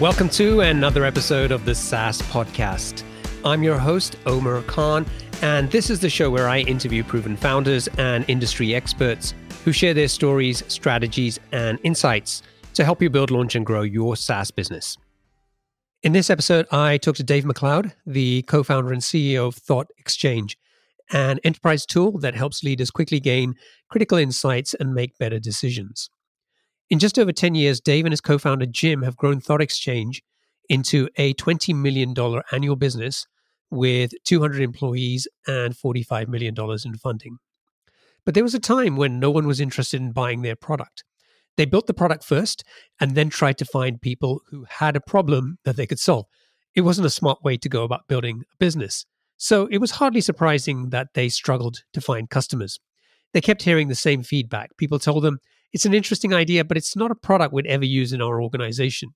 Welcome to another episode of the SaaS Podcast. I'm your host, Omer Khan, and this is the show where I interview proven founders and industry experts who share their stories, strategies, and insights to help you build, launch, and grow your SaaS business. In this episode, I talk to Dave MacLeod, the co founder and CEO of Thought Exchange, an enterprise tool that helps leaders quickly gain critical insights and make better decisions. In just over 10 years, Dave and his co founder Jim have grown ThoughtExchange into a $20 million annual business with 200 employees and $45 million in funding. But there was a time when no one was interested in buying their product. They built the product first and then tried to find people who had a problem that they could solve. It wasn't a smart way to go about building a business. So it was hardly surprising that they struggled to find customers. They kept hearing the same feedback. People told them it's an interesting idea, but it's not a product we'd ever use in our organization.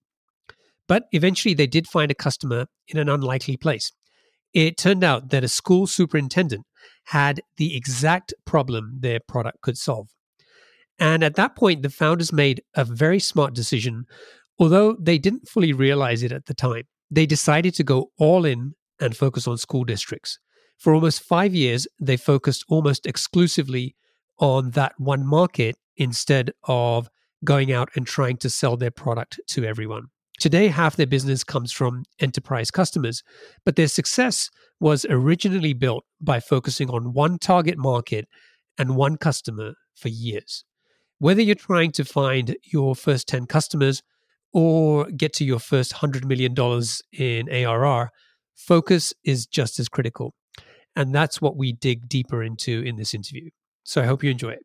But eventually they did find a customer in an unlikely place. It turned out that a school superintendent had the exact problem their product could solve. And at that point, the founders made a very smart decision, although they didn't fully realize it at the time. They decided to go all in and focus on school districts. For almost five years, they focused almost exclusively on that one market instead of going out and trying to sell their product to everyone. Today, half their business comes from enterprise customers, but their success was originally built by focusing on one target market and one customer for years. Whether you're trying to find your first 10 customers or get to your first $100 million in ARR, focus is just as critical. And that's what we dig deeper into in this interview. So I hope you enjoy it.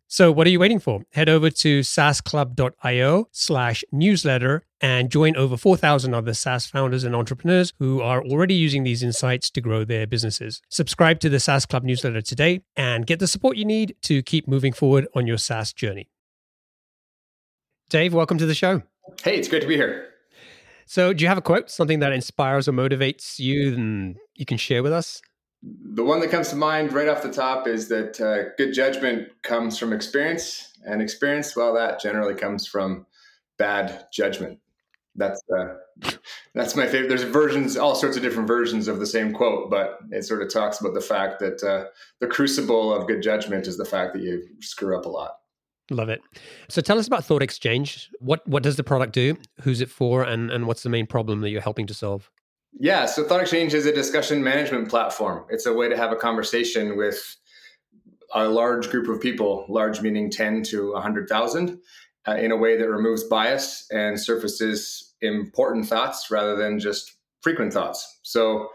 So, what are you waiting for? Head over to saasclub.io slash newsletter and join over 4,000 other SaaS founders and entrepreneurs who are already using these insights to grow their businesses. Subscribe to the SaaS Club newsletter today and get the support you need to keep moving forward on your SaaS journey. Dave, welcome to the show. Hey, it's great to be here. So, do you have a quote, something that inspires or motivates you and you can share with us? The one that comes to mind right off the top is that uh, good judgment comes from experience and experience, well, that generally comes from bad judgment. That's uh, that's my favorite. There's versions, all sorts of different versions of the same quote, but it sort of talks about the fact that uh, the crucible of good judgment is the fact that you screw up a lot. Love it. So tell us about ThoughtExchange. What what does the product do? Who's it for? And and what's the main problem that you're helping to solve? Yeah, so ThoughtExchange is a discussion management platform. It's a way to have a conversation with a large group of people, large meaning 10 to 100,000, uh, in a way that removes bias and surfaces important thoughts rather than just frequent thoughts. So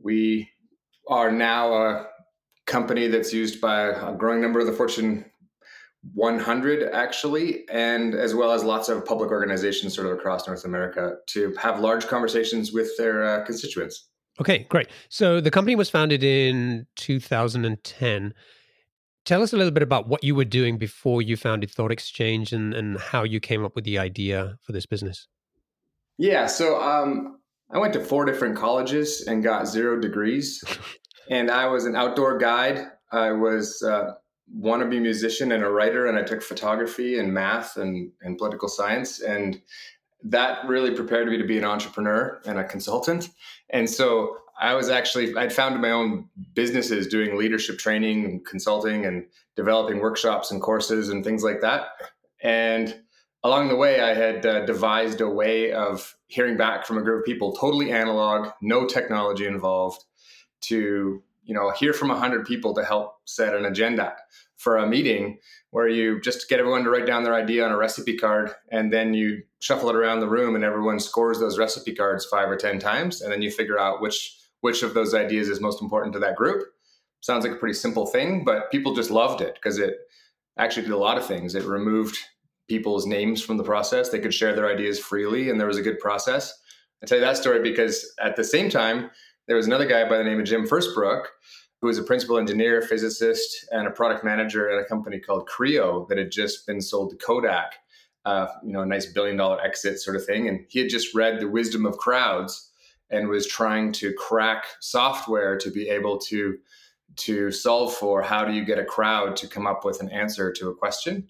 we are now a company that's used by a growing number of the Fortune 100 actually and as well as lots of public organizations sort of across north america to have large conversations with their uh, constituents. Okay great. So the company was founded in 2010 tell us a little bit about what you were doing before you founded thought exchange and, and how you came up with the idea for this business. Yeah so um, i went to four different colleges and got zero degrees. And i was an outdoor guide. I was uh, wannabe musician and a writer, and I took photography and math and, and political science. And that really prepared me to be an entrepreneur and a consultant. And so I was actually, I'd founded my own businesses doing leadership training and consulting and developing workshops and courses and things like that. And along the way, I had uh, devised a way of hearing back from a group of people, totally analog, no technology involved, to you know hear from 100 people to help set an agenda for a meeting where you just get everyone to write down their idea on a recipe card and then you shuffle it around the room and everyone scores those recipe cards five or ten times. And then you figure out which which of those ideas is most important to that group. Sounds like a pretty simple thing but people just loved it because it actually did a lot of things. It removed people's names from the process. They could share their ideas freely and there was a good process. I tell you that story because at the same time there was another guy by the name of jim firstbrook who was a principal engineer, physicist, and a product manager at a company called Creo that had just been sold to Kodak. Uh, you know, a nice billion dollar exit sort of thing. And he had just read The Wisdom of Crowds and was trying to crack software to be able to to solve for how do you get a crowd to come up with an answer to a question.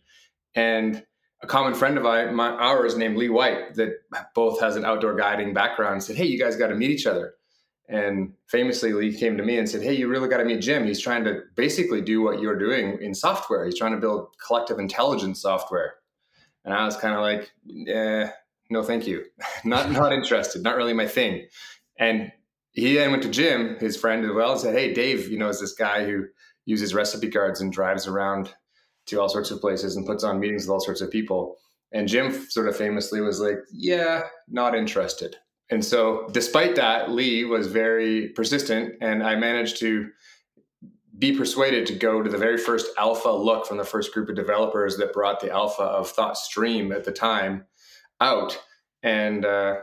And a common friend of ours named Lee White that both has an outdoor guiding background said, "Hey, you guys got to meet each other." And famously, Lee came to me and said, Hey, you really got to meet Jim. He's trying to basically do what you're doing in software. He's trying to build collective intelligence software. And I was kind of like, no, thank you. not, not interested. Not really my thing. And he then went to Jim, his friend as well, and said, Hey, Dave, you know, is this guy who uses recipe cards and drives around to all sorts of places and puts on meetings with all sorts of people. And Jim sort of famously was like, Yeah, not interested. And so, despite that, Lee was very persistent, and I managed to be persuaded to go to the very first alpha look from the first group of developers that brought the alpha of ThoughtStream at the time out. And uh,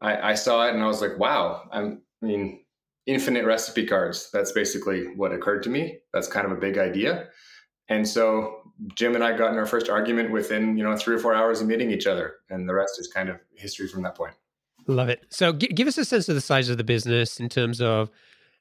I, I, saw it and I was like, wow, I'm, I mean, infinite recipe cards. That's basically what occurred to me. That's kind of a big idea. And so Jim and I got in our first argument within, you know, three or four hours of meeting each other. And the rest is kind of history from that point. Love it. So g- give us a sense of the size of the business in terms of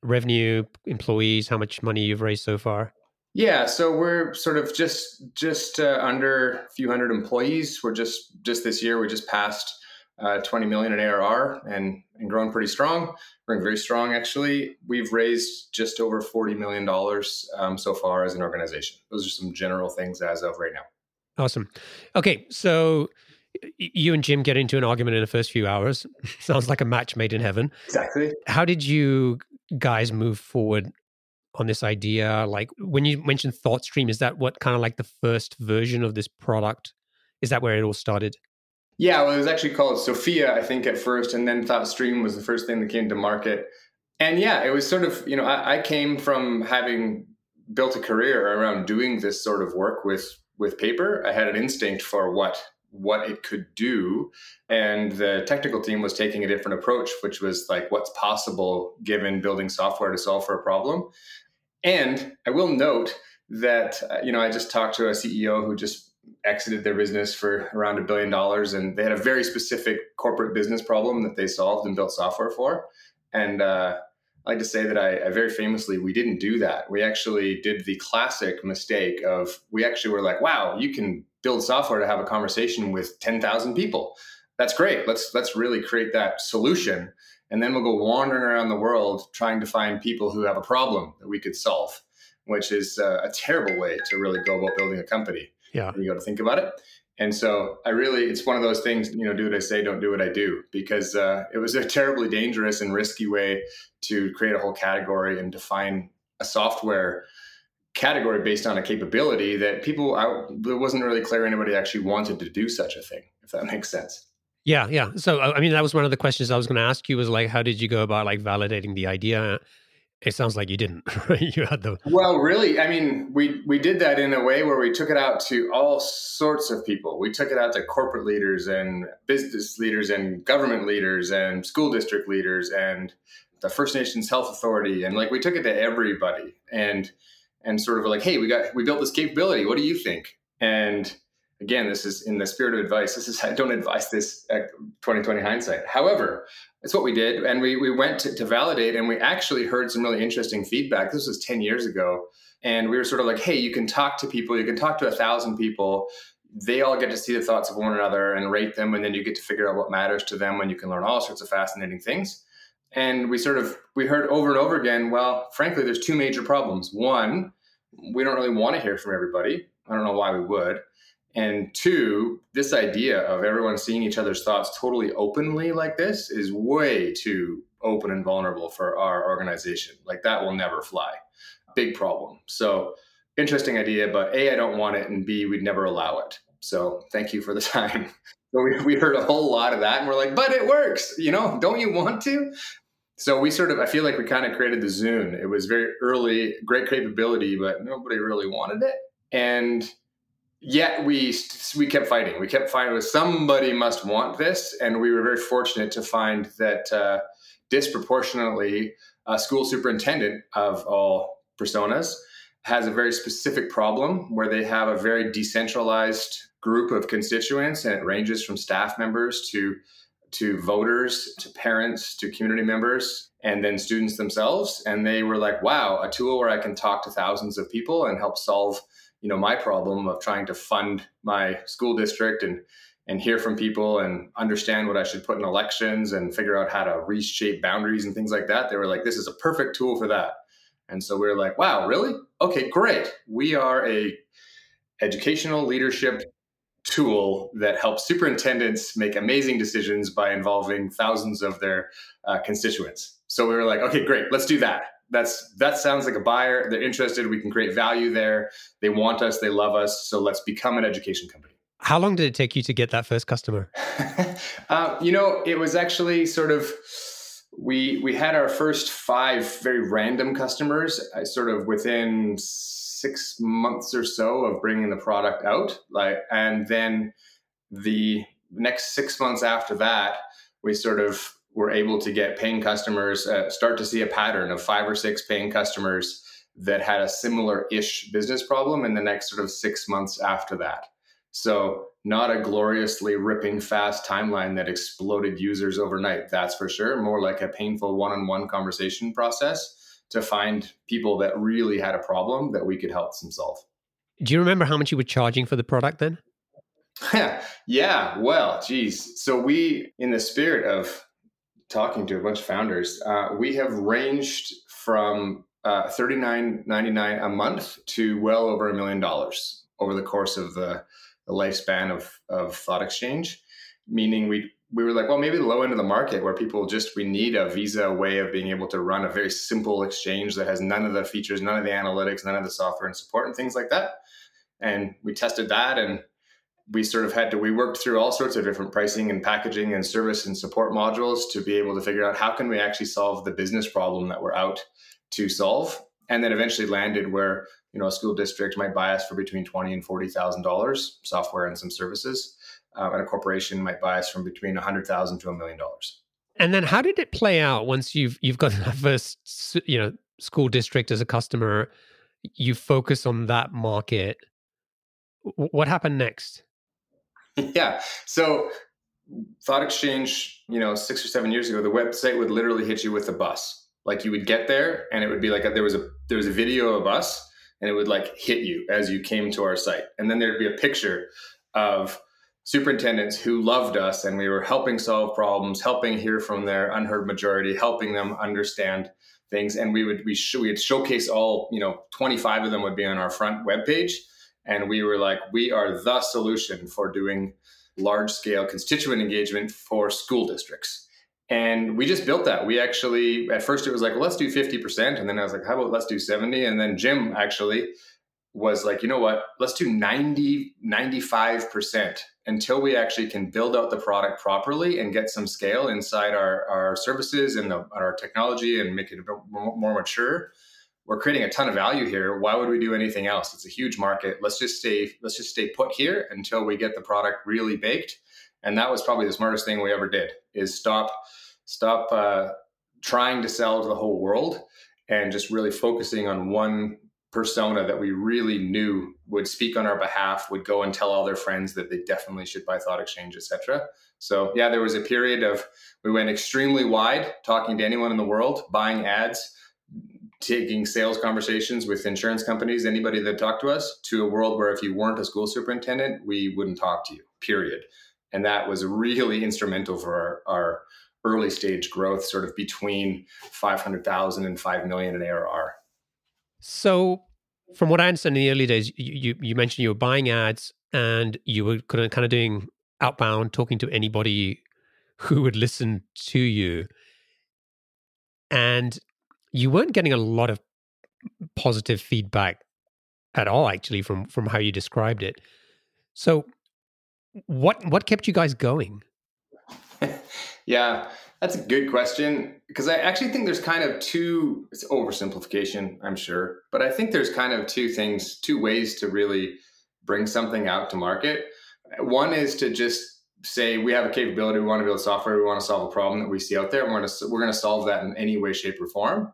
revenue, employees, how much money you've raised so far. Yeah, so we're sort of just just uh, under a few hundred employees. We're just just this year we just passed uh, 20 million in ARR and and grown pretty strong. Growing very strong actually. We've raised just over 40 million dollars um, so far as an organization. Those are some general things as of right now. Awesome. Okay, so you and Jim get into an argument in the first few hours. Sounds like a match made in heaven. Exactly. How did you guys move forward on this idea? Like when you mentioned ThoughtStream, is that what kind of like the first version of this product? Is that where it all started? Yeah, well, it was actually called Sophia, I think, at first, and then ThoughtStream was the first thing that came to market. And yeah, it was sort of, you know, I, I came from having built a career around doing this sort of work with with paper. I had an instinct for what what it could do. And the technical team was taking a different approach, which was like what's possible given building software to solve for a problem. And I will note that, uh, you know, I just talked to a CEO who just exited their business for around a billion dollars and they had a very specific corporate business problem that they solved and built software for. And, uh, I like to say that I, I, very famously we didn't do that. We actually did the classic mistake of we actually were like, wow, you can build software to have a conversation with 10,000 people. That's great. Let's let's really create that solution and then we'll go wandering around the world trying to find people who have a problem that we could solve, which is uh, a terrible way to really go about building a company. Yeah. You got to think about it. And so I really, it's one of those things, you know, do what I say, don't do what I do, because uh, it was a terribly dangerous and risky way to create a whole category and define a software category based on a capability that people I, it wasn't really clear anybody actually wanted to do such a thing if that makes sense. Yeah yeah. So i mean that was one of the questions i was going to ask you was like how did you go about like validating the idea? It sounds like you didn't right? You had the well really i mean we we did that in a way where we took it out to all sorts of people. We took it out to corporate leaders and business leaders and government leaders and school district leaders and the first nations health authority. And like we took it to everybody. And and sort of like hey we got we built this capability. What do you think? And again this is in the spirit of advice. This is i don't advise this at 2020 hindsight. However it's what we did and we, we went to, to validate and we actually heard some really interesting feedback. This was 10 years ago and we were sort of like hey you can talk to people. You can talk to a thousand people. They all get to see the thoughts of one another and rate them and then you get to figure out what matters to them and you can learn all sorts of fascinating things. And we sort of we heard over and over again well frankly there's two major problems. One we don't really want to hear from everybody i don't know why we would and two, this idea of everyone seeing each other's thoughts totally openly like this is way too open and vulnerable for our organization. Like that will never fly. Big problem. So interesting idea, but A, I don't want it, and B, we'd never allow it. So thank you for the time. So we, we heard a whole lot of that and we're like, but it works, you know, don't you want to? So we sort of, I feel like we kind of created the Zune. It was very early, great capability, but nobody really wanted it. And yet we we kept fighting. We kept fighting with somebody must want this, and we were very fortunate to find that uh, disproportionately a school superintendent of all personas has a very specific problem where they have a very decentralized group of constituents, and it ranges from staff members to to voters to parents to community members and then students themselves and they were like wow a tool where i can talk to thousands of people and help solve you know my problem of trying to fund my school district and and hear from people and understand what I should put in elections and figure out how to reshape boundaries and things like that. They were like, this is a perfect tool for that. And so we are like, wow, really? Okay, great. We are a educational leadership tool that helps superintendents make amazing decisions by involving thousands of their uh, constituents. So we were like, okay, great, let's do that. That's that sounds like a buyer. They're interested. We can create value there. They want us. They love us. So let's become an education company. How long did it take you to get that first customer? Uh, you know it was actually sort of we we had our first five very random customers uh, sort of within six months or so of bringing the product out like and then the next six months after that we sort of we're able to get paying customers, uh, start to see a pattern of five or six paying customers that had a similar ish business problem in the next sort of six months after that. So, not a gloriously ripping fast timeline that exploded users overnight, that's for sure. More like a painful one on one conversation process to find people that really had a problem that we could help them solve. Do you remember how much you were charging for the product then? yeah, well, geez. So we, in the spirit of talking to a bunch of founders, uh, we have ranged from uh, thirty nine ninety nine a month to well over a million dollars over the course of the, the lifespan of of ThoughtExchange. Meaning we we were like, well, maybe the low end of the market where people just we need a Visa way of being able to run a very simple exchange that has none of the features, none of the analytics, none of the software and support and things like that. And we tested that and we sort of had to we worked through all sorts of different pricing and packaging and service and support modules to be able to figure out how can we actually solve the business problem that we're out to solve and then eventually landed where you know a school district might buy us for between twenty and forty thousand dollars software and some services um, and a corporation might buy us from between a hundred thousand to a million dollars and then how did it play out once you've you've got that first you know school district as a customer you focus on that market what happened next yeah. So ThoughtExchange, you know, six or seven years ago, the website would literally hit you with a bus. Like you would get there, and it would be like a, there was a there was a video of a bus, and it would like hit you as you came to our site, and then there'd be a picture of superintendents who loved us, and we were helping solve problems, helping hear from their unheard majority, helping them understand things, and we would we sh- we would showcase all you know twenty five of them would be on our front web page and we were like, we are the solution for doing large scale constituent engagement for school districts. And we just built that. We actually, at first, it was like, well, let's do 50%. And then I was like, how about let's do 70? And then Jim actually was like, you know what, let's do 90, 95% until we actually can build out the product properly and get some scale inside our, our services and the, our technology and make it a bit more mature. We're creating a ton of value here. Why would we do anything else? It's a huge market. Let's just stay let's just stay put here until we get the product really baked. And that was probably the smartest thing we ever did is stop stop uh, trying to sell to the whole world and just really focusing on one persona that we really knew would speak on our behalf would go and tell all their friends that they definitely should buy thought exchange etc so yeah there was a period of we went extremely wide talking to anyone in the world buying ads taking sales conversations with insurance companies, anybody that talked to us, to a world where if you weren't a school superintendent, we wouldn't talk to you, period. And that was really instrumental for our, our early stage growth, sort of between 500,000 and 5 million in ARR. So, from what I understand in the early days, you, you, you mentioned you were buying ads and you were kind of, kind of doing outbound, talking to anybody who would listen to you. And you weren't getting a lot of positive feedback at all actually from from how you described it. So what what kept you guys going? Yeah that's a good question because i actually think there's kind of two it's oversimplification i'm sure but i think there's kind of two things two ways to really bring something out to market. One is to just say we have a capability we want to build software we want to solve a problem that we see out there and we're going to we're going to solve that in any way shape or form.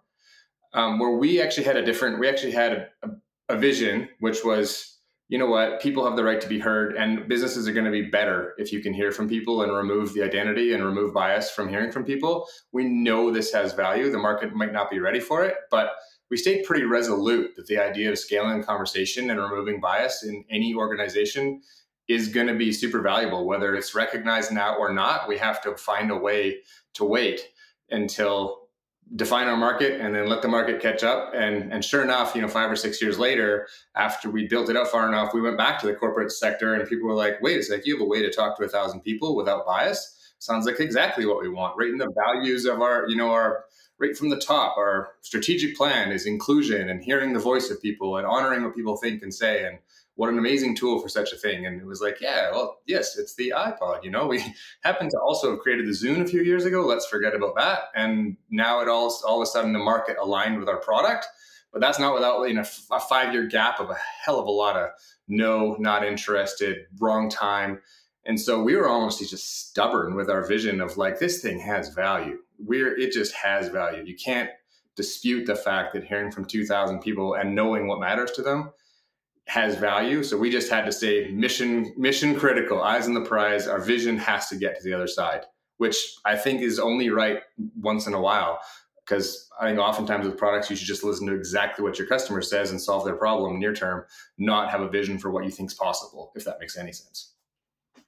Um, where we actually had a different, we actually had a, a, vision, which was, you know what, people have the right to be heard, and businesses are going to be better if you can hear from people and remove the identity and remove bias from hearing from people. We know this has value. The market might not be ready for it, but we stayed pretty resolute that the idea of scaling conversation and removing bias in any organization is going to be super valuable, whether it's recognized now or not. We have to find a way to wait until define our market and then let the market catch up. And and sure enough, you know, five or six years later, after we built it up far enough, we went back to the corporate sector and people were like, wait a sec, you have a way to talk to a thousand people without bias. Sounds like exactly what we want. Right in the values of our, you know, our right from the top, our strategic plan is inclusion and hearing the voice of people and honoring what people think and say. And what an amazing tool for such a thing. And it was like, yeah, well, yes, it's the iPod. You know, we happened to also have created the Zune a few years ago. Let's forget about that. And now it all all of a sudden the market aligned with our product. But that's not without you know, a five year gap of a hell of a lot of no, not interested, wrong time. And so we were almost just stubborn with our vision of like this thing has value. We're it just has value. You can't dispute the fact that hearing from 2000 people and knowing what matters to them has value. So we just had to say mission mission critical, eyes on the prize. Our vision has to get to the other side, which I think is only right once in a while. Because I think oftentimes with products, you should just listen to exactly what your customer says and solve their problem near term, not have a vision for what you think is possible, if that makes any sense.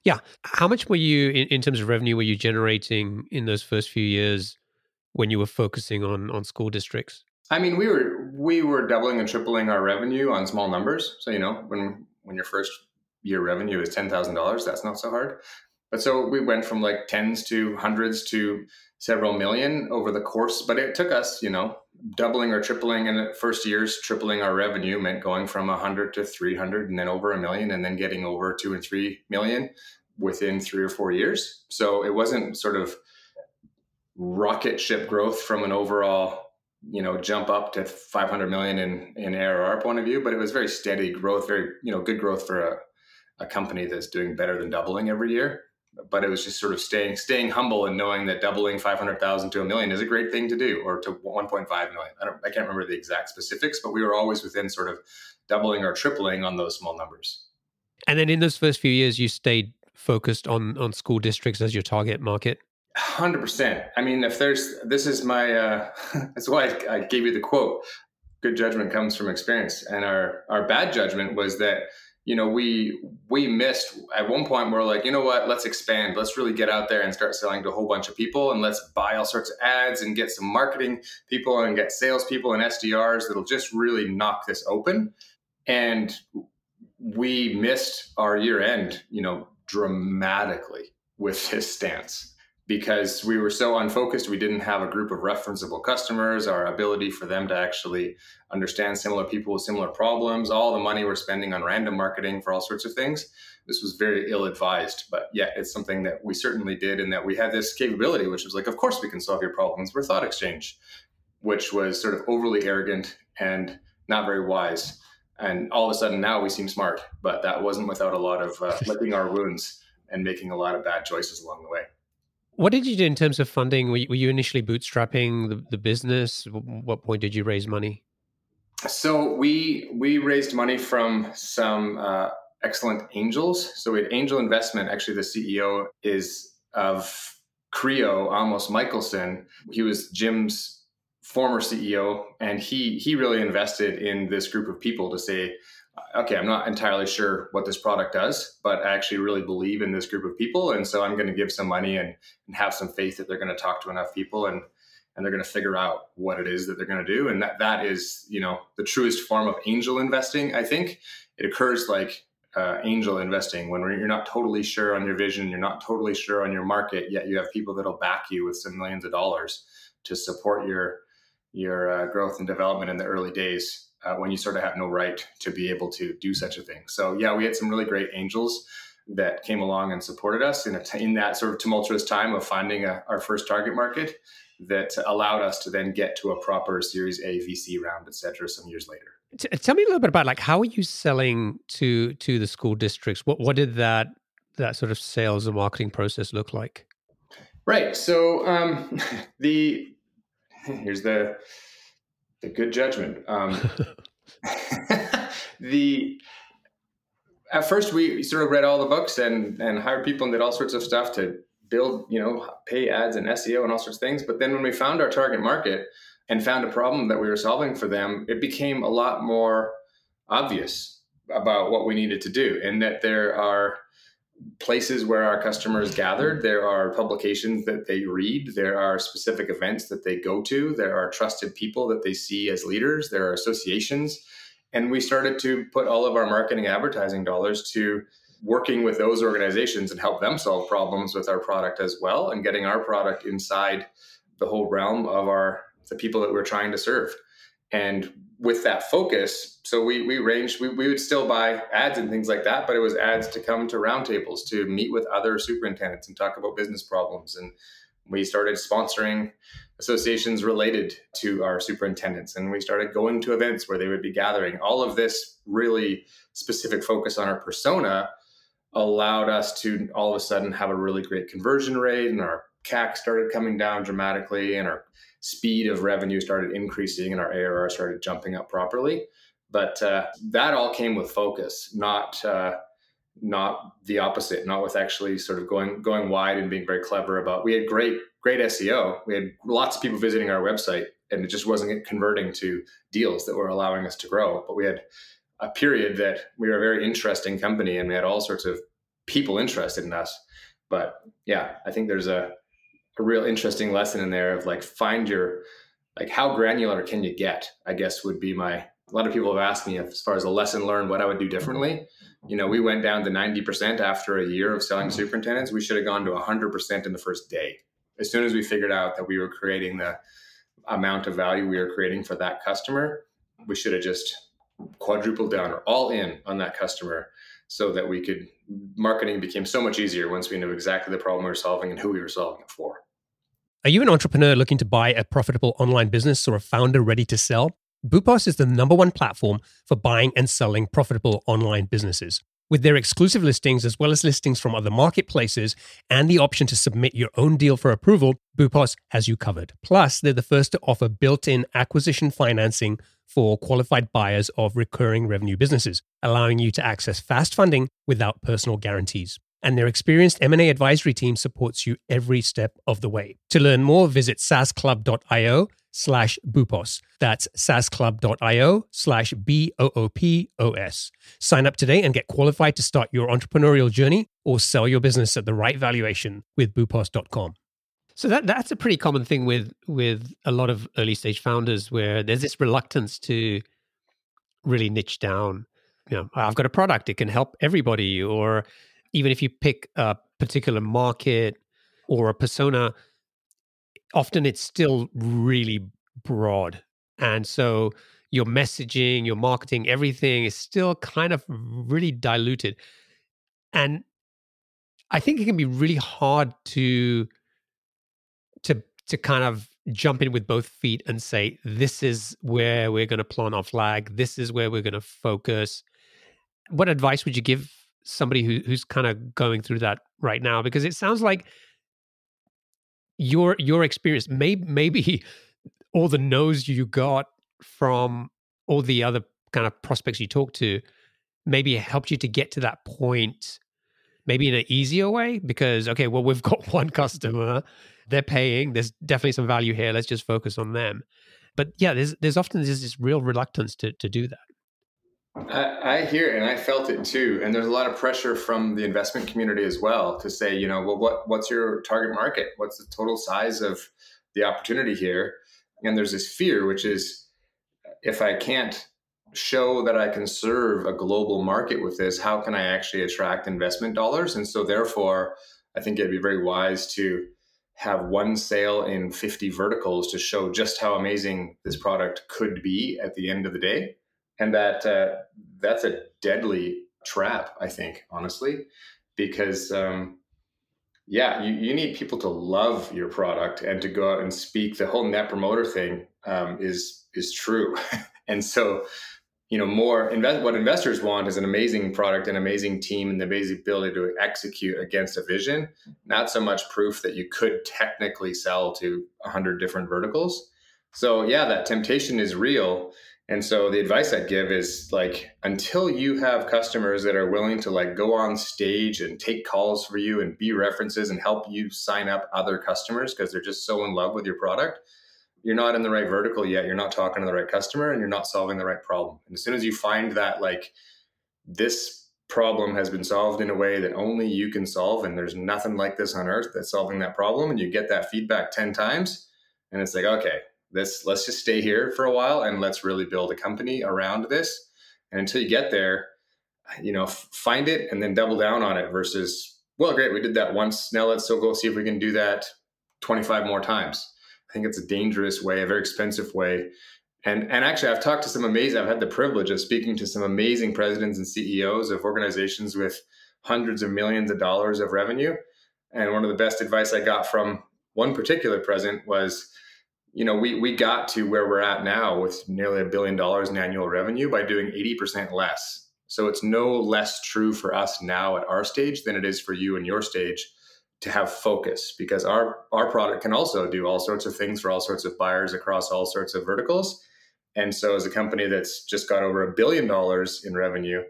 Yeah. How much were you, in, in terms of revenue, were you generating in those first few years when you were focusing on on school districts? I mean, we were we were doubling and tripling our revenue on small numbers. So you know, when when your first year revenue is ten thousand dollars, that's not so hard. But so we went from like tens to hundreds to several million over the course. But it took us, you know, doubling or tripling in the first years. Tripling our revenue meant going from a hundred to three hundred, and then over a million, and then getting over two and three million within three or four years. So it wasn't sort of rocket ship growth from an overall you know jump up to 500 million in in ARR point of view, but it was very steady growth, very you know good growth for a, a company that's doing better than doubling every year. But it was just sort of staying staying humble and knowing that doubling 500,000 to a million is a great thing to do, or to 1.5 million. I don't I can't remember the exact specifics, but we were always within sort of doubling or tripling on those small numbers. And then in those first few years, you stayed focused on on school districts as your target market. Hundred percent. I mean, if there's this is my uh, that's why I, I gave you the quote. Good judgment comes from experience, and our our bad judgment was that you know we we missed at one point we're like you know what let's expand let's really get out there and start selling to a whole bunch of people and let's buy all sorts of ads and get some marketing people and get salespeople and sdrs that'll just really knock this open and we missed our year end you know dramatically with this stance because we were so unfocused. We didn't have a group of referenceable customers, our ability for them to actually understand similar people with similar problems, all the money we're spending on random marketing for all sorts of things. This was very ill advised, but yeah, it's something that we certainly did, and that we had this capability, which was like, of course we can solve your problems. We're ThoughtExchange, which was sort of overly arrogant and not very wise. And all of a sudden now we seem smart, but that wasn't without a lot of uh, licking our wounds and making a lot of bad choices along the way. What did you do in terms of funding? Were you, were you initially bootstrapping the, the business? What point did you raise money? So we we raised money from some uh, excellent angels. So we had angel investment. Actually, the CEO is of Creo, Amos Michelson. He was Jim's former CEO, and he he really invested in this group of people to say, okay, I'm not entirely sure what this product does, but I actually really believe in this group of people, and so I'm going to give some money and, and have some faith that they're going to talk to enough people and and they're going to figure out what it is that they're going to do, and that that is you know the truest form of angel investing. I think it occurs like uh, angel investing when you're not totally sure on your vision, you're not totally sure on your market, yet you have people that'll back you with some millions of dollars to support your your uh, growth and development in the early days uh, when you sort of have no right to be able to do such a thing. So yeah, we had some really great angels that came along and supported us in, a, in that sort of tumultuous time of finding a, our first target market that allowed us to then get to a proper Series A VC round, et cetera, some years later. Tell me a little bit about like how are you selling to to the school districts? What what did that that sort of sales and marketing process look like? Right. So um, the here's the the good judgment. Um, the at first we sort of read all the books and and hired people and did all sorts of stuff to build, you know, pay ads and SEO and all sorts of things. But then when we found our target market and found a problem that we were solving for them, it became a lot more obvious about what we needed to do and that there are places where our customers gathered. There are publications that they read. There are specific events that they go to. There are trusted people that they see as leaders. There are associations. And we started to put all of our marketing advertising dollars to working with those organizations and help them solve problems with our product as well and getting our product inside the whole realm of our the people that we're trying to serve. And with that focus, so we we ranged, we, we would still buy ads and things like that, but it was ads to come to roundtables to meet with other superintendents and talk about business problems. And we started sponsoring associations related to our superintendents. And we started going to events where they would be gathering. All of this really specific focus on our persona allowed us to all of a sudden have a really great conversion rate and our CAC started coming down dramatically and our speed of revenue started increasing and our ARR started jumping up properly. But uh, that all came with focus, not uh, not the opposite, not with actually sort of going going wide and being very clever about. We had great great SEO. We had lots of people visiting our website, and it just wasn't converting to deals that were allowing us to grow. But we had a period that we were a very interesting company, and we had all sorts of people interested in us. But yeah, I think there's a a real interesting lesson in there of like find your like how granular can you get i guess would be my a lot of people have asked me as far as a lesson learned what i would do differently. You know we went down to 90% after a year of selling mm-hmm. superintendents. We should have gone to 100% in the first day. As soon as we figured out that we were creating the amount of value we were creating for that customer we should have just quadrupled down or all in on that customer so that we could marketing became so much easier once we knew exactly the problem we were solving and who we were solving it for are you an entrepreneur looking to buy a profitable online business or a founder ready to sell? Boopos is the number one platform for buying and selling profitable online businesses. With their exclusive listings, as well as listings from other marketplaces, and the option to submit your own deal for approval, Boopos has you covered. Plus, they're the first to offer built in acquisition financing for qualified buyers of recurring revenue businesses, allowing you to access fast funding without personal guarantees and their experienced M&A advisory team supports you every step of the way. To learn more, visit saasclub.io slash boopos. That's saasclub.io slash B-O-O-P-O-S. Sign up today and get qualified to start your entrepreneurial journey or sell your business at the right valuation with boopos.com. So that that's a pretty common thing with with a lot of early stage founders where there's this reluctance to really niche down. You know, I've got a product, it can help everybody, or even if you pick a particular market, or a persona, often it's still really broad. And so your messaging, your marketing, everything is still kind of really diluted. And I think it can be really hard to to to kind of jump in with both feet and say this is where we're going to plant our flag this is where we're going to focus what advice would you give somebody who, who's kind of going through that right now because it sounds like your your experience may maybe all the no's you got from all the other kind of prospects you talked to maybe helped you to get to that point maybe in an easier way because okay well we've got one mm-hmm. customer they're paying there's definitely some value here let's just focus on them. But yeah there's there's often there's this real reluctance to to do that I, I hear it and I felt it too. And there's a lot of pressure from the investment community as well to say, you know, well, what what's your target market? What's the total size of the opportunity here? And there's this fear, which is if I can't show that I can serve a global market with this, how can I actually attract investment dollars? And so, therefore, I think it'd be very wise to have one sale in 50 verticals to show just how amazing this product could be at the end of the day. And that uh, that's a deadly trap, I think, honestly, because um, yeah, you, you need people to love your product and to go out and speak. The whole net promoter thing um, is is true, and so you know more invest what investors want is an amazing product an amazing team and the amazing ability to execute against a vision not so much proof that you could technically sell to 100 different verticals. So yeah that temptation is real and so the advice I'd give is like until you have customers that are willing to like go on stage and take calls for you and be references and help you sign up other customers because they're just so in love with your product, you're not in the right vertical yet. You're not talking to the right customer and you're not solving the right problem. And as soon as you find that like this problem has been solved in a way that only you can solve and there's nothing like this on earth that's solving that problem and you get that feedback 10 times and it's like okay this let's just stay here for a while and let's really build a company around this. And until you get there you know find it and then double down on it versus well great we did that once. Now let's still go see if we can do that 25 more times. I think it's a dangerous way a very expensive way. And and actually i've talked to some amazing i've had the privilege of speaking to some amazing presidents and ceos of organizations with hundreds of millions of dollars of revenue. And one of the best advice i got from one particular president was you know, we we got to where we're at now with nearly a billion dollars in annual revenue by doing 80% less. So it's no less true for us now at our stage than it is for you and your stage to have focus because our our product can also do all sorts of things for all sorts of buyers across all sorts of verticals. And so as a company that's just got over a billion dollars in revenue,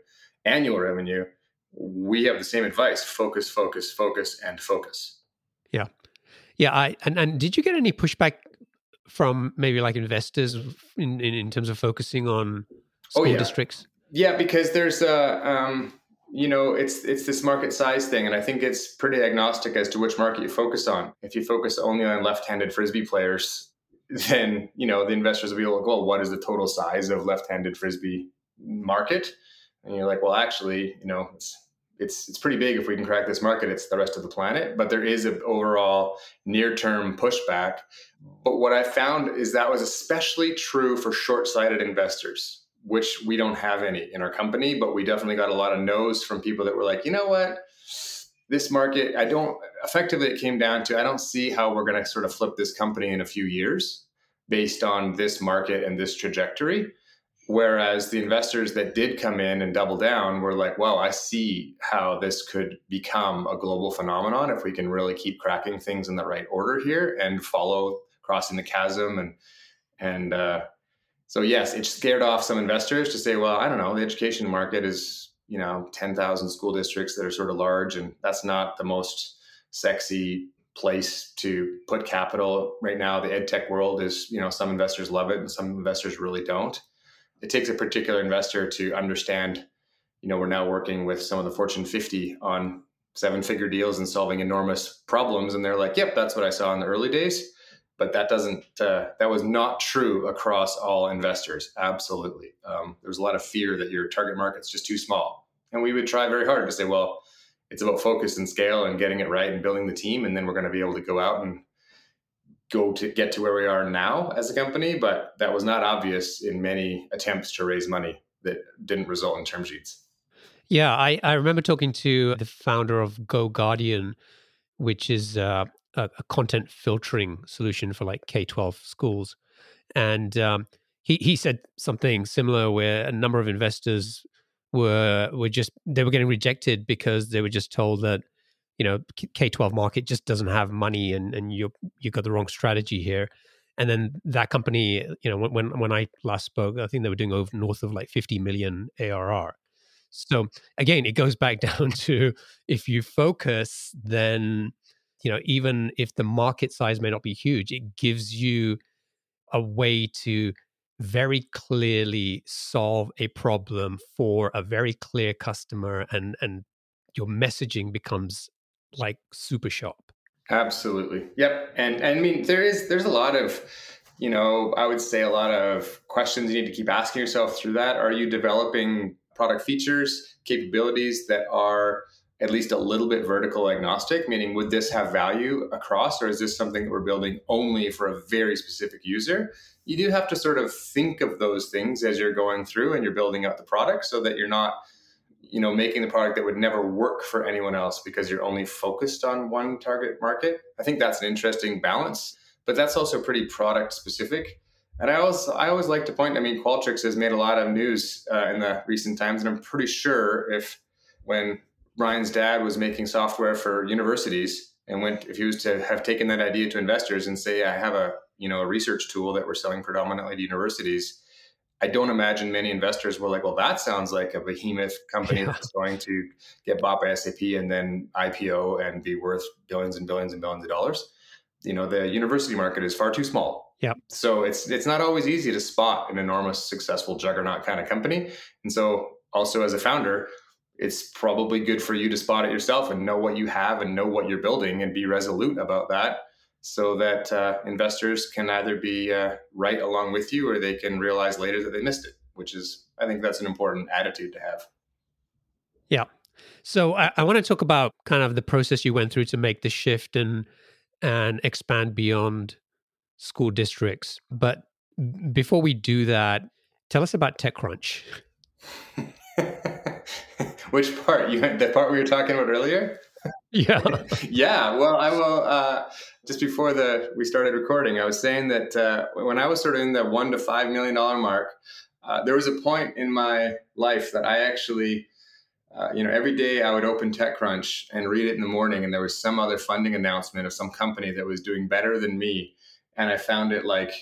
annual revenue, we have the same advice, focus, focus, focus and focus. Yeah. Yeah, I and, and did you get any pushback from maybe like investors in, in, in terms of focusing on oh, school oh, yeah. districts? Yeah, because there's a, um, you know, it's it's this market size thing, and I think it's pretty agnostic as to which market you focus on. If you focus only on left-handed frisbee players, then you know the investors will be like, well, what is the total size of left-handed frisbee market? And you're like, well, actually, you know, it's it's it's pretty big if we can crack this market it's the rest of the planet but there is an overall near term pushback. But what i found is that was especially true for short-sighted investors which we don't have any in our company but we definitely got a lot of no's from people that were like you know what? This market i don't effectively it came down to i don't see how we're going to sort of flip this company in a few years based on this market and this trajectory Whereas the investors that did come in and double down were like, well, I see how this could become a global phenomenon if we can really keep cracking things in the right order here and follow crossing the chasm. And, and, uh, so yes, it scared off some investors to say, well, I don't know, the education market is, you know, 10,000 school districts that are sort of large and that's not the most sexy place to put capital right now. The ed tech world is, you know, some investors love it and some investors really don't it takes a particular investor to understand you know we're now working with some of the fortune 50 on seven figure deals and solving enormous problems and they're like yep that's what i saw in the early days but that doesn't uh, that was not true across all investors absolutely um, there was a lot of fear that your target market's just too small and we would try very hard to say well it's about focus and scale and getting it right and building the team. And then we're going to be able to go out and go to get to where we are now as a company. But that was not obvious in many attempts to raise money that didn't result in term sheets. Yeah, I, I remember talking to the founder of Go Guardian, which is uh, a, a, content filtering solution for like K 12 schools. And um, he, he said something similar where a number of investors were were just they were getting rejected because they were just told that you know K twelve market just doesn't have money and and you you got the wrong strategy here. And then that company, you know, when when I last spoke, I think they were doing over north of like fifty million ARR. So again, it goes back down to if you focus, then you know even if the market size may not be huge, it gives you a way to very clearly solve a problem for a very clear customer and and your messaging becomes like super sharp. Absolutely. Yep. And, and i mean there is there's a lot of you know i would say a lot of questions you need to keep asking yourself through that. Are you developing product features capabilities that are at least a little bit vertical agnostic, meaning would this have value across, or is this something that we're building only for a very specific user? You do have to sort of think of those things as you're going through and you're building out the product so that you're not you know making the product that would never work for anyone else because you're only focused on one target market. I think that's an interesting balance but that's also pretty product specific. And i always i always like to point i mean qualtrics has made a lot of news uh, in the recent times and i'm pretty sure if when Ryan's dad was making software for universities and went if he was to have taken that idea to investors and say I have a you know a research tool that we're selling predominantly to universities I don't imagine many investors were like well that sounds like a behemoth company yeah. that's going to get bought by SAP and then IPO and be worth billions and billions and billions of dollars. You know the university market is far too small. Yeah. So it's it's not always easy to spot an enormous successful juggernaut kind of company. And so also as a founder it's probably good for you to spot it yourself and know what you have and know what you're building and be resolute about that so that uh, investors can either be uh, right along with you or they can realize later that they missed it which is i think that's an important attitude to have yeah so i, I want to talk about kind of the process you went through to make the shift and and expand beyond school districts but before we do that tell us about techcrunch Which part? You the part we were talking about earlier? Yeah. yeah. Well, I will. Uh, just before the we started recording, I was saying that uh, when I was sort of in the one to five million dollar mark, uh, there was a point in my life that I actually. Uh, you know, every day I would open TechCrunch and read it in the morning, and there was some other funding announcement of some company that was doing better than me, and I found it like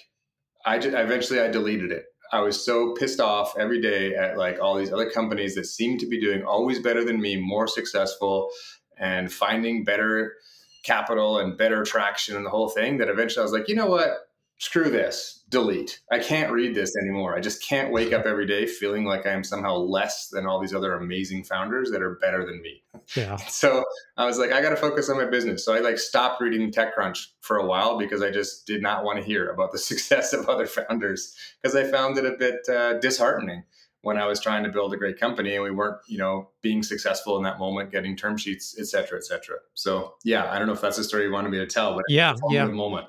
I just, eventually I deleted it I was so pissed off every day at like all these other companies that seemed to be doing always better than me, more successful, and finding better capital and better traction and the whole thing. That eventually I was like, you know what? Screw this, delete. I can't read this anymore. I just can't wake up every day feeling like I am somehow less than all these other amazing founders that are better than me. Yeah. So I was like, I got to focus on my business. So I like stopped reading TechCrunch for a while because I just did not want to hear about the success of other founders because I found it a bit uh, disheartening when I was trying to build a great company and we weren't, you know, being successful in that moment, getting term sheets, et cetera, et cetera. So yeah, I don't know if that's the story you wanted me to tell, but yeah, yeah, the moment.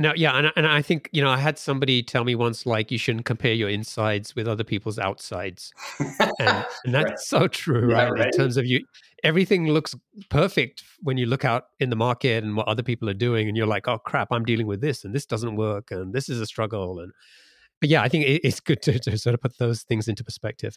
No, yeah, and and I think you know I had somebody tell me once like you shouldn't compare your insides with other people's outsides, and, and that's right. so true, yeah, right? right? In terms of you, everything looks perfect when you look out in the market and what other people are doing, and you're like, oh crap, I'm dealing with this, and this doesn't work, and this is a struggle, and but yeah, I think it's good to, to sort of put those things into perspective.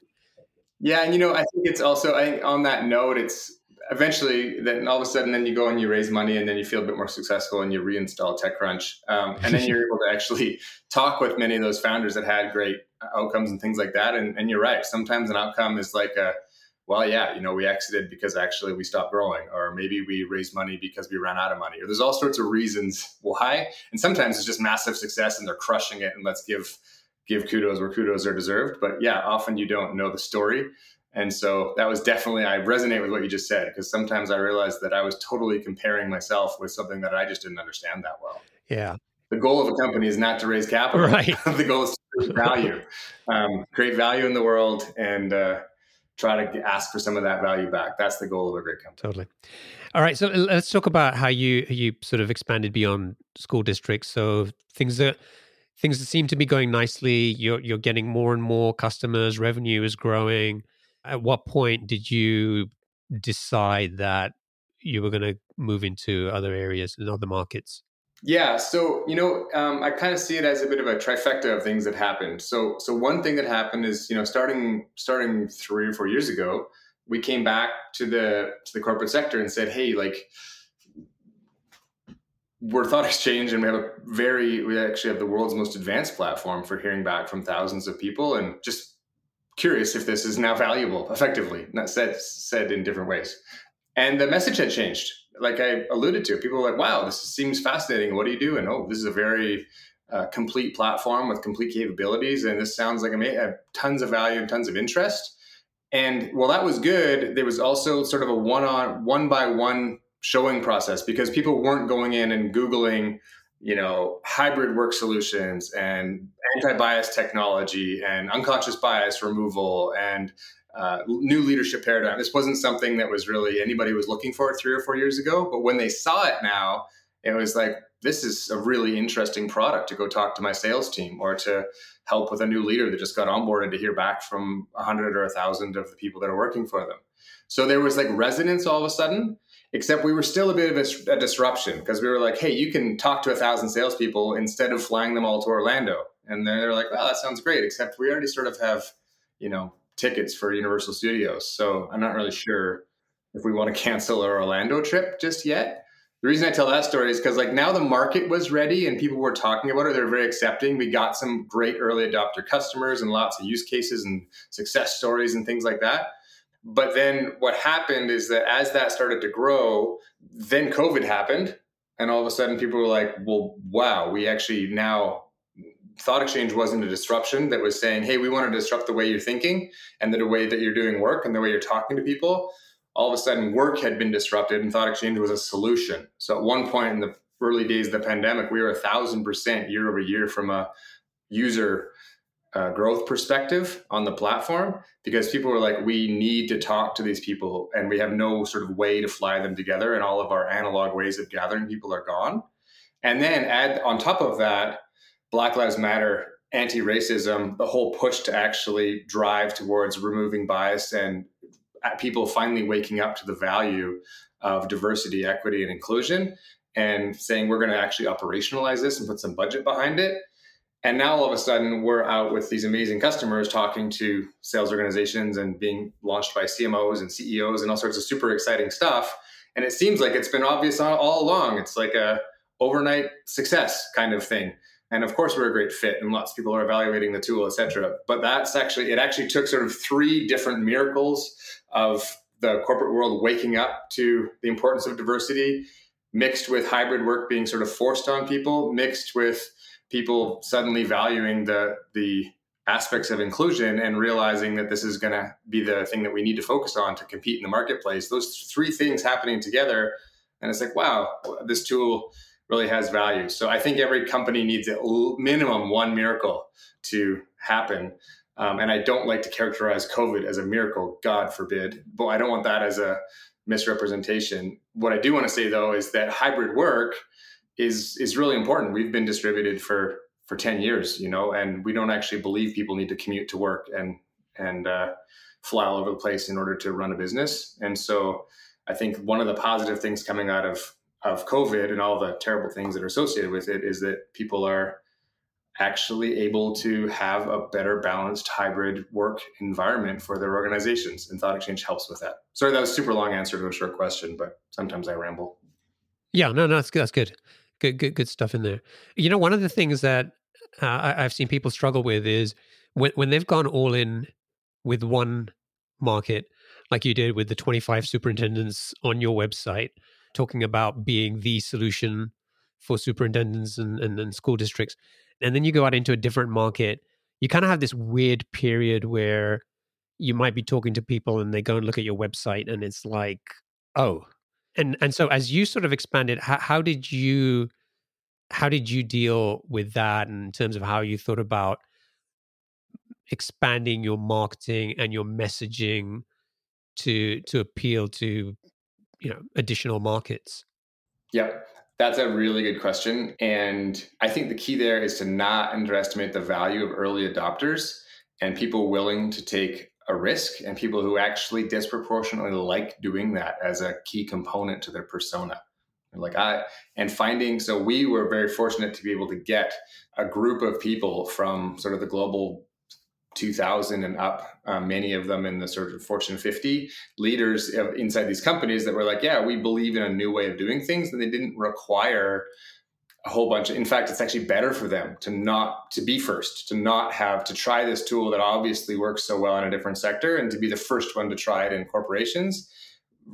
Yeah, and you know, I think it's also I think on that note, it's eventually then all of a sudden then you go and you raise money and then you feel a bit more successful and you reinstall TechCrunch. Um, and then you're able to actually talk with many of those founders that had great outcomes and things like that. And, and you're right. Sometimes an outcome is like a, well, yeah, you know, we exited because actually we stopped growing, or maybe we raised money because we ran out of money, or there's all sorts of reasons why. And sometimes it's just massive success and they're crushing it. And let's give give kudos where kudos are deserved. But yeah, often you don't know the story. And so that was definitely, I resonate with what you just said, because sometimes I realized that I was totally comparing myself with something that I just didn't understand that well. Yeah. The goal of a company is not to raise capital. Right. the goal is to create value, um, create value in the world and uh, try to ask for some of that value back. That's the goal of a great company. Totally. All right, so let's talk about how you you sort of expanded beyond school districts. So things that things that seem to be going nicely. You're you're getting more and more customers. Revenue is growing. At what point did you decide that you were going to move into other areas and other markets? Yeah, so you know, um, I kind of see it as a bit of a trifecta of things that happened. So, so one thing that happened is, you know, starting starting three or four years ago, we came back to the to the corporate sector and said, hey, like we're ThoughtExchange, and we have a very we actually have the world's most advanced platform for hearing back from thousands of people, and just curious if this is now valuable, effectively, not said said in different ways. And the message had changed like I alluded to, people are like, wow, this seems fascinating. What do you do? And oh, this is a very uh, complete platform with complete capabilities. And this sounds like a uh, tons of value and tons of interest. And while that was good, there was also sort of a one on one by one showing process because people weren't going in and Googling, you know, hybrid work solutions and anti bias technology and unconscious bias removal and uh, new leadership paradigm. This wasn't something that was really anybody was looking for three or four years ago. But when they saw it now, it was like, this is a really interesting product to go talk to my sales team or to help with a new leader that just got onboarded to hear back from a hundred or a thousand of the people that are working for them. So there was like resonance all of a sudden, except we were still a bit of a, a disruption because we were like, hey, you can talk to a thousand salespeople instead of flying them all to Orlando. And they're like, well, that sounds great, except we already sort of have, you know, tickets for Universal Studios. So I'm not really sure if we want to cancel our Orlando trip just yet. The reason I tell that story is because like now the market was ready and people were talking about it. They're very accepting. We got some great early adopter customers and lots of use cases and success stories and things like that. But then what happened is that as that started to grow, then COVID happened. And all of a sudden people were like, well, wow, we actually now ThoughtExchange wasn't a disruption that was saying, hey, we want to disrupt the way you're thinking and the way that you're doing work and the way you're talking to people. All of a sudden, work had been disrupted and ThoughtExchange was a solution. So at one point in the early days of the pandemic, we were a thousand percent year over year from a user uh, growth perspective on the platform because people were like, we need to talk to these people and we have no sort of way to fly them together, and all of our analog ways of gathering people are gone. And then add on top of that, Black Lives Matter, anti racism, the whole push to actually drive towards removing bias and uh, people finally waking up to the value of diversity, equity, and inclusion and saying we're going to actually operationalize this and put some budget behind it. And now all of a sudden, we're out with these amazing customers talking to sales organizations and being launched by CMOs and CEOs and all sorts of super exciting stuff. And it seems like it's been obvious all along. It's like a overnight success kind of thing and of course we're a great fit and lots of people are evaluating the tool etc but that's actually it actually took sort of three different miracles of the corporate world waking up to the importance of diversity mixed with hybrid work being sort of forced on people mixed with people suddenly valuing the the aspects of inclusion and realizing that this is going to be the thing that we need to focus on to compete in the marketplace. Those three things happening together and it's like wow this tool really has value. So I think every company needs at minimum one miracle to happen. Um, and I don't like to characterize COVID as a miracle, God forbid, but I don't want that as a misrepresentation. What I do want to say though is that hybrid work is is really important. We've been distributed for for 10 years, you know, and we don't actually believe people need to commute to work and and uh, fly all over the place in order to run a business. And so I think one of the positive things coming out of of COVID and all the terrible things that are associated with it is that people are actually able to have a better balanced hybrid work environment for their organizations. And ThoughtExchange helps with that. Sorry, that was super long answer to a short question, but sometimes I ramble. Yeah, no, no, that's good. That's good. Good, good, good stuff in there. You know, one of the things that uh, I've seen people struggle with is when when they've gone all in with one market, like you did with the 25 superintendents on your website talking about being the solution for superintendents and, and, and school districts. And then you go out into a different market. You kind of have this weird period where you might be talking to people and they go and look at your website and it's like, oh. And and so as you sort of expanded, how, how did you how did you deal with that in terms of how you thought about expanding your marketing and your messaging to to appeal to you know additional markets? Yeah, that's a really good question. And I think the key there is to not underestimate the value of early adopters and people willing to take a risk and people who actually disproportionately like doing that as a key component to their persona. Like I and finding so we were very fortunate to be able to get a group of people from sort of the global 2000 and up, uh, many of them in the sort of Fortune 50 leaders inside these companies that were like, yeah, we believe in a new way of doing things, and they didn't require a whole bunch of in fact it's actually better for them to not to be first to not have to try this tool that obviously works so well in a different sector and to be the first one to try it in corporations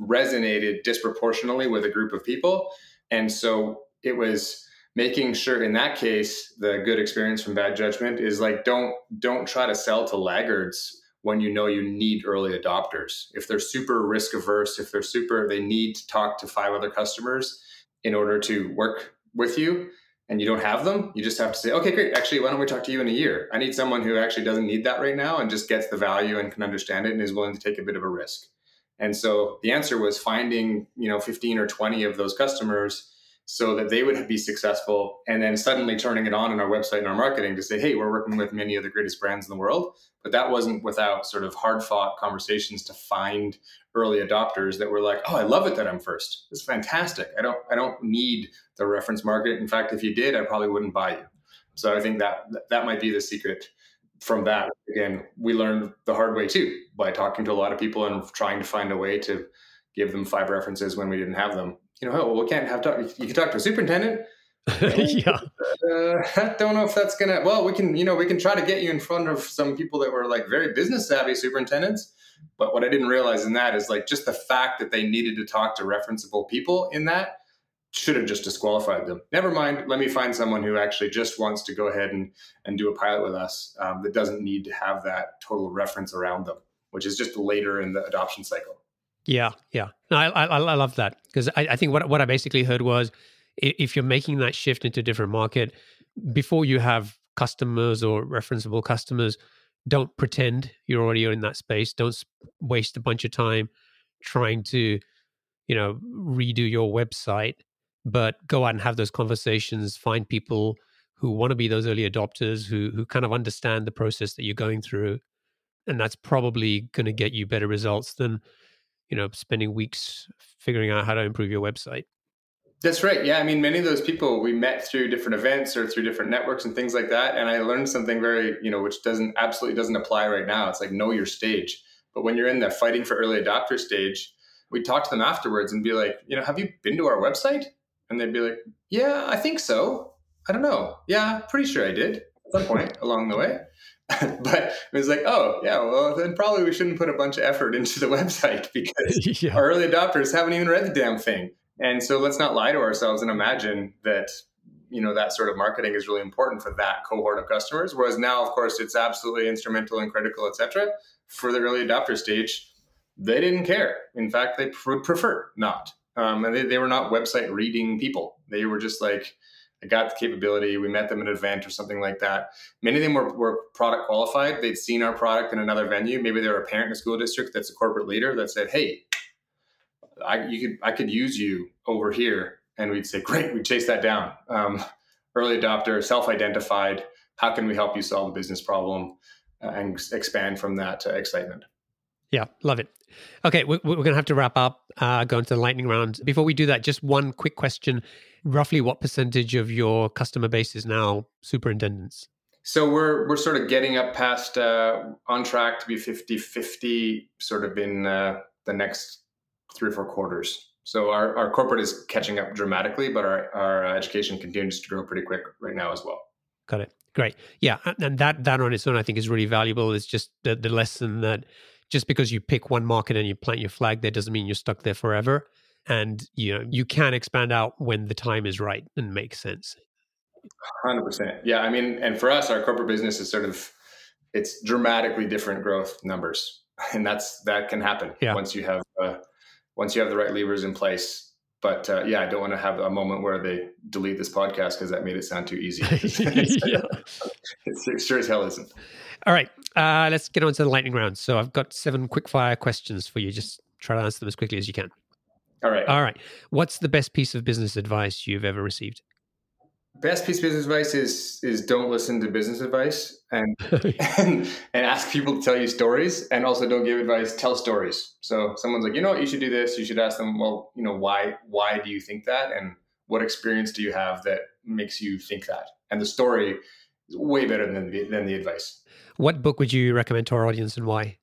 resonated disproportionately with a group of people. And so it was making sure in that case the good experience from bad judgment is like don't don't try to sell to laggards when you know you need early adopters if they're super risk averse if they're super they need to talk to five other customers in order to work with you and you don't have them, you just have to say, okay, great. Actually, why don't we talk to you in a year? I need someone who actually doesn't need that right now and just gets the value and can understand it and is willing to take a bit of a risk. And so the answer was finding, you know, 15 or 20 of those customers so that they would be successful and then suddenly turning it on in our website and our marketing to say, hey, we're working with many of the greatest brands in the world. But that wasn't without sort of hard fought conversations to find early adopters that were like, "Oh, I love it that I'm first. It's fantastic. I don't I don't need the reference market. In fact, if you did, I probably wouldn't buy you." So I think that that might be the secret from that. Again, we learned the hard way too by talking to a lot of people and trying to find a way to give them five references when we didn't have them. You know, oh, well, we can't have talk. You can talk to a superintendent. yeah. Uh, I don't know if that's gonna. Well, we can. You know, we can try to get you in front of some people that were like very business savvy superintendents but what I didn't realize in that is like just the fact that they needed to talk to referenceable people in that should have just disqualified them. Never mind. Let me find someone who actually just wants to go ahead and, and do a pilot with us um, that doesn't need to have that total reference around them, which is just later in the adoption cycle. Yeah, yeah. No, I, I, I love that because I, I think what, what I basically heard was if you're making that shift into a different market, before you have customers or referenceable customers, don't pretend you're already in that space. Don't waste a bunch of time trying to, you know, redo your website, but go out and have those conversations. Find people who want to be those early adopters, who who kind of understand the process that you're going through, and that's probably going to get you better results than, you know, spending weeks figuring out how to improve your website. That's right. Yeah. I mean, many of those people we met through different events or through different networks and things like that. And I learned something very, you know, which doesn't absolutely doesn't apply right now. It's like know your stage. But when you're in the fighting for early adopter stage, we talk to them afterwards and be like, you know, have you been to our website? And they'd be like, yeah, I think so. I don't know. Yeah, pretty sure I did at some point along the way. but it was like, oh, yeah, well, then probably we shouldn't put a bunch of effort into the website because yeah. our early adopters haven't even read the damn thing. And so let's not lie to ourselves and imagine that you know that sort of marketing is really important for that cohort of customers. Whereas now, of course, it's absolutely instrumental and critical, etc. For the early adopter stage, they didn't care. In fact, they would prefer not. Um, and they, they were not website reading people. They were just like, I got the capability. We met them at an event or something like that. Many of them were, were product qualified. They'd seen our product in another venue. Maybe they were a parent in a school district that's a corporate leader that said, "Hey, I you could I could use you over here, and we'd say, great, We'd chase that down. Um, early adopter, self-identified. How can we help you solve a business problem uh, and expand from that to excitement? Yeah, love it. Okay, we're, we're going to have to wrap up, uh, go into the lightning round. Before we do that, just one quick question. Roughly what percentage of your customer base is now superintendents? So we're we're sort of getting up past uh, on track to be 50-50 sort of in uh, the next three or four quarters. So our, our corporate is catching up dramatically, but our, our education continues to grow pretty quick right now as well. Got it. Great. Yeah. And that, that on its own, I think is really valuable. It's just the, the lesson that just because you pick one market and you plant your flag there doesn't mean you're stuck there forever. And, you know, you can expand out when the time is right and makes sense. 100%. Yeah. I mean, and for us, our corporate business is sort of, it's dramatically different growth numbers. And that's, that can happen yeah. once you have, uh, once you have the right levers in place. But uh, yeah, I don't want to have a moment where they delete this podcast because that made it sound too easy. yeah. it sure as hell isn't. All right, uh, let's get on to the lightning round. So I've got seven quick fire questions for you. Just try to answer them as quickly as you can. All right. All right. What's the best piece of business advice you've ever received? Best piece of business advice is is don't listen to business advice and and, and ask people to tell you stories and also don't give advice, tell stories. So someone's like, you know what, you should do this. You should ask them, well, you know, why why do you think that? And what experience do you have that makes you think that? And the story is way better than the, than the advice. What book would you recommend to our audience and why?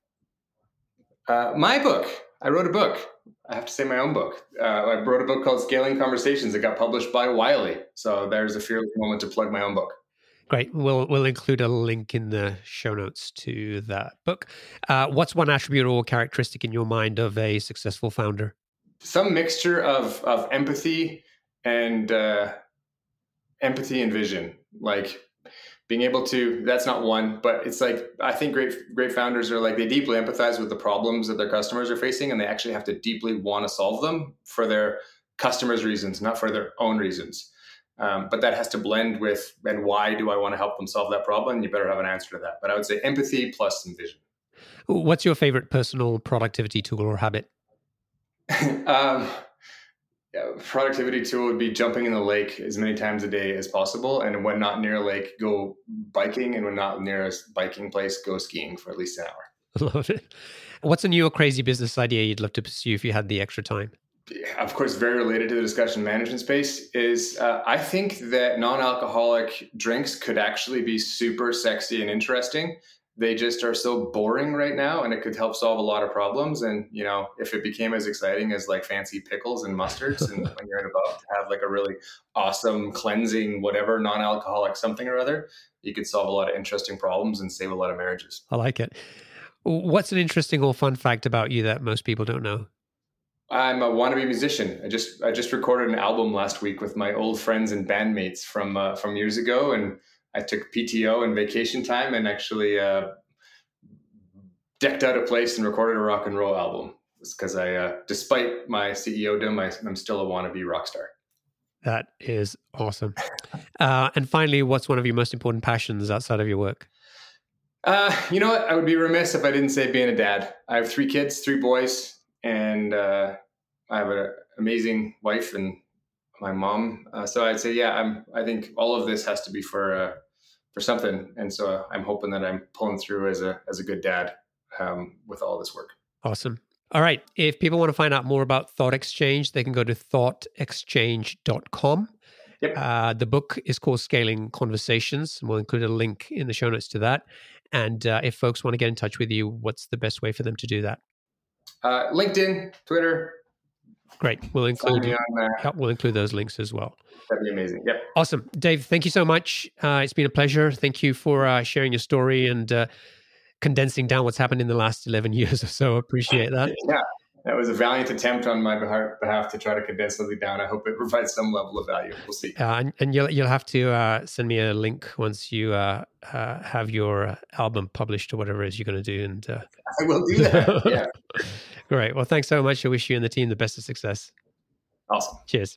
Uh, my book. I wrote a book. I have to say my own book. Uh, I wrote a book called Scaling Conversations. It got published by Wiley. So there's a fearless moment to plug my own book. Great. We'll we'll include a link in the show notes to that book. Uh, what's one attribute or characteristic in your mind of a successful founder? Some mixture of of empathy and uh, empathy and vision. Like being able to that's not one but it's like i think great great founders are like they deeply empathize with the problems that their customers are facing and they actually have to deeply want to solve them for their customers reasons not for their own reasons. Um, but that has to blend with and why do i want to help them solve that problem? You better have an answer to that. But i would say empathy plus some vision. What's your favorite personal productivity tool or habit? Um, productivity tool would be jumping in the lake as many times a day as possible. And when not near a lake, go biking. And when not near a biking place, go skiing for at least an hour. Love it. What's a new or crazy business idea you'd love to pursue if you had the extra time? Of course, very related to the discussion management space is uh, I think that non-alcoholic drinks could actually be super sexy and interesting they just are so boring right now and it could help solve a lot of problems. And you know if it became as exciting as like fancy pickles and mustards and when you're about to have like a really awesome cleansing whatever non-alcoholic something or other you could solve a lot of interesting problems and save a lot of marriages. I like it. What's an interesting or fun fact about you that most people don't know? I'm a wannabe musician. I just I just recorded an album last week with my old friends and bandmates from uh, from years ago, and I took PTO and vacation time and actually uh, decked out a place and recorded a rock and roll album. Because I, uh, despite my CEO dom, I, am still a wannabe rock star. That is awesome. uh, and finally, what's one of your most important passions outside of your work? Uh, you know what? I would be remiss if I didn't say being a dad. I have three kids, three boys, and uh, I have an amazing wife and my mom. Uh, so I'd say, yeah, I'm. I think all of this has to be for uh, for something. And so I'm hoping that I'm pulling through as a as a good dad um, with all this work. Awesome. All right. If people want to find out more about ThoughtExchange, they can go to thoughtexchange.com. Yep. Uh, the book is called Scaling Conversations, and we'll include a link in the show notes to that. And uh, if folks want to get in touch with you, what's the best way for them to do that? Uh, LinkedIn, Twitter. Great. We'll include on, we'll include those links as well. That'd be amazing. Yep. Awesome. Dave, thank you so much. Uh, it's been a pleasure. Thank you for uh, sharing your story and uh, condensing down what's happened in the last 11 years or so. Appreciate that. yeah. That was a valiant attempt on my behalf to try to condense something down. I hope it provides some level of value. We'll see. Uh, and, and, you'll you'll have to uh, send me a link once you uh, uh have your album published or whatever it is you're going to do. And uh, I will do that. Yeah. Great. Well, thanks so much. I wish you and the team the best of success. Awesome. Cheers.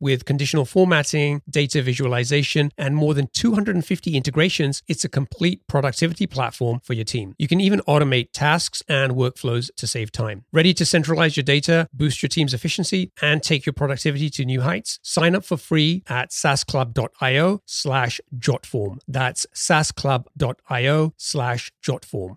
With conditional formatting, data visualization, and more than 250 integrations, it's a complete productivity platform for your team. You can even automate tasks and workflows to save time. Ready to centralize your data, boost your team's efficiency, and take your productivity to new heights? Sign up for free at saasclub.io slash jotform. That's saasclub.io slash jotform.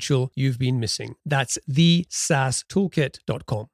you've been missing. That's thesaastoolkit.com.